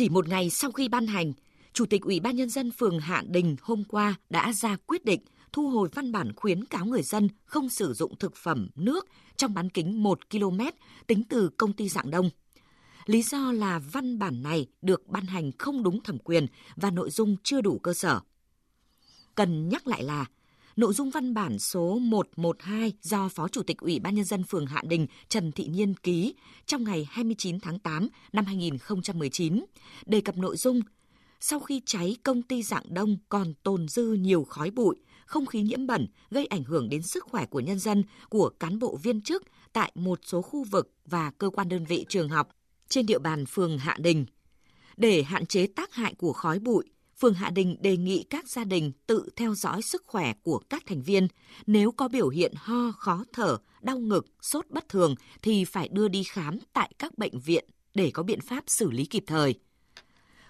Chỉ một ngày sau khi ban hành, Chủ tịch Ủy ban Nhân dân phường Hạ Đình hôm qua đã ra quyết định thu hồi văn bản khuyến cáo người dân không sử dụng thực phẩm, nước trong bán kính 1 km tính từ công ty Dạng Đông. Lý do là văn bản này được ban hành không đúng thẩm quyền và nội dung chưa đủ cơ sở. Cần nhắc lại là nội dung văn bản số 112 do Phó Chủ tịch Ủy ban Nhân dân phường Hạ Đình Trần Thị Nhiên ký trong ngày 29 tháng 8 năm 2019, đề cập nội dung sau khi cháy công ty Dạng Đông còn tồn dư nhiều khói bụi, không khí nhiễm bẩn gây ảnh hưởng đến sức khỏe của nhân dân, của cán bộ viên chức tại một số khu vực và cơ quan đơn vị trường học trên địa bàn phường Hạ Đình. Để hạn chế tác hại của khói bụi, phường Hạ Đình đề nghị các gia đình tự theo dõi sức khỏe của các thành viên. Nếu có biểu hiện ho, khó thở, đau ngực, sốt bất thường thì phải đưa đi khám tại các bệnh viện để có biện pháp xử lý kịp thời.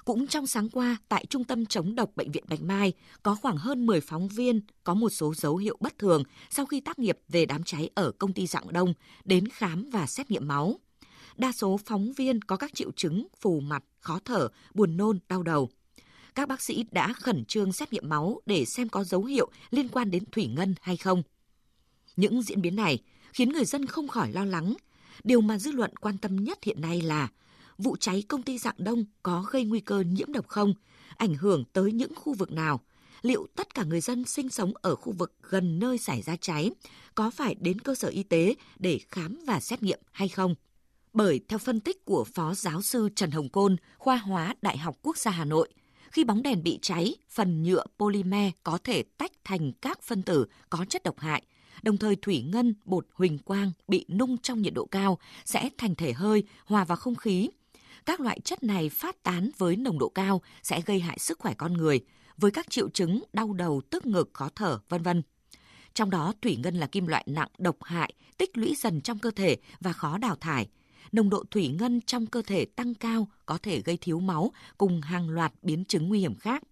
Cũng trong sáng qua, tại Trung tâm chống độc Bệnh viện Bạch Mai, có khoảng hơn 10 phóng viên có một số dấu hiệu bất thường sau khi tác nghiệp về đám cháy ở công ty Dạng Đông đến khám và xét nghiệm máu. Đa số phóng viên có các triệu chứng phù mặt, khó thở, buồn nôn, đau đầu. Các bác sĩ đã khẩn trương xét nghiệm máu để xem có dấu hiệu liên quan đến thủy ngân hay không. Những diễn biến này khiến người dân không khỏi lo lắng. Điều mà dư luận quan tâm nhất hiện nay là vụ cháy công ty Dạng Đông có gây nguy cơ nhiễm độc không, ảnh hưởng tới những khu vực nào, liệu tất cả người dân sinh sống ở khu vực gần nơi xảy ra cháy có phải đến cơ sở y tế để khám và xét nghiệm hay không? Bởi theo phân tích của Phó Giáo sư Trần Hồng Côn, khoa hóa Đại học Quốc gia Hà Nội, khi bóng đèn bị cháy, phần nhựa polymer có thể tách thành các phân tử có chất độc hại, đồng thời thủy ngân, bột huỳnh quang bị nung trong nhiệt độ cao sẽ thành thể hơi hòa vào không khí. Các loại chất này phát tán với nồng độ cao sẽ gây hại sức khỏe con người, với các triệu chứng đau đầu, tức ngực, khó thở, vân vân. Trong đó, thủy ngân là kim loại nặng độc hại, tích lũy dần trong cơ thể và khó đào thải – nồng độ thủy ngân trong cơ thể tăng cao có thể gây thiếu máu cùng hàng loạt biến chứng nguy hiểm khác.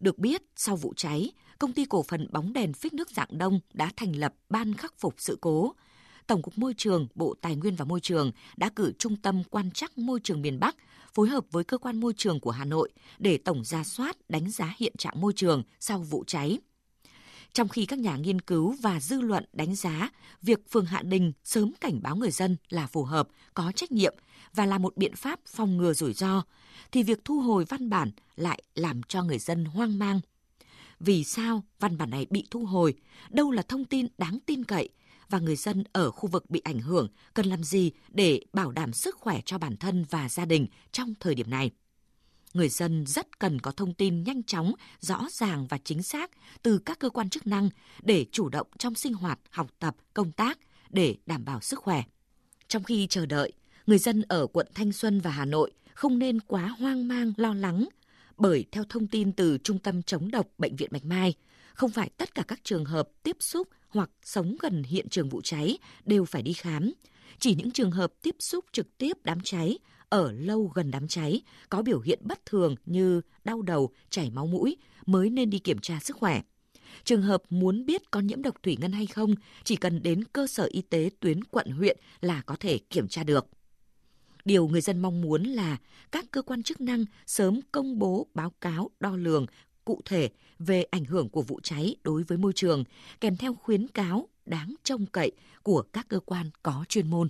Được biết, sau vụ cháy, công ty cổ phần bóng đèn phích nước dạng đông đã thành lập ban khắc phục sự cố. Tổng cục Môi trường, Bộ Tài nguyên và Môi trường đã cử Trung tâm Quan trắc Môi trường miền Bắc phối hợp với Cơ quan Môi trường của Hà Nội để tổng ra soát đánh giá hiện trạng môi trường sau vụ cháy trong khi các nhà nghiên cứu và dư luận đánh giá việc phường Hạ Đình sớm cảnh báo người dân là phù hợp, có trách nhiệm và là một biện pháp phòng ngừa rủi ro, thì việc thu hồi văn bản lại làm cho người dân hoang mang. Vì sao văn bản này bị thu hồi? Đâu là thông tin đáng tin cậy? Và người dân ở khu vực bị ảnh hưởng cần làm gì để bảo đảm sức khỏe cho bản thân và gia đình trong thời điểm này? Người dân rất cần có thông tin nhanh chóng, rõ ràng và chính xác từ các cơ quan chức năng để chủ động trong sinh hoạt, học tập, công tác để đảm bảo sức khỏe. Trong khi chờ đợi, người dân ở quận Thanh Xuân và Hà Nội không nên quá hoang mang lo lắng bởi theo thông tin từ Trung tâm chống độc Bệnh viện Bạch Mai, không phải tất cả các trường hợp tiếp xúc hoặc sống gần hiện trường vụ cháy đều phải đi khám. Chỉ những trường hợp tiếp xúc trực tiếp đám cháy ở lâu gần đám cháy, có biểu hiện bất thường như đau đầu, chảy máu mũi mới nên đi kiểm tra sức khỏe. Trường hợp muốn biết có nhiễm độc thủy ngân hay không, chỉ cần đến cơ sở y tế tuyến quận huyện là có thể kiểm tra được. Điều người dân mong muốn là các cơ quan chức năng sớm công bố báo cáo đo lường cụ thể về ảnh hưởng của vụ cháy đối với môi trường, kèm theo khuyến cáo đáng trông cậy của các cơ quan có chuyên môn.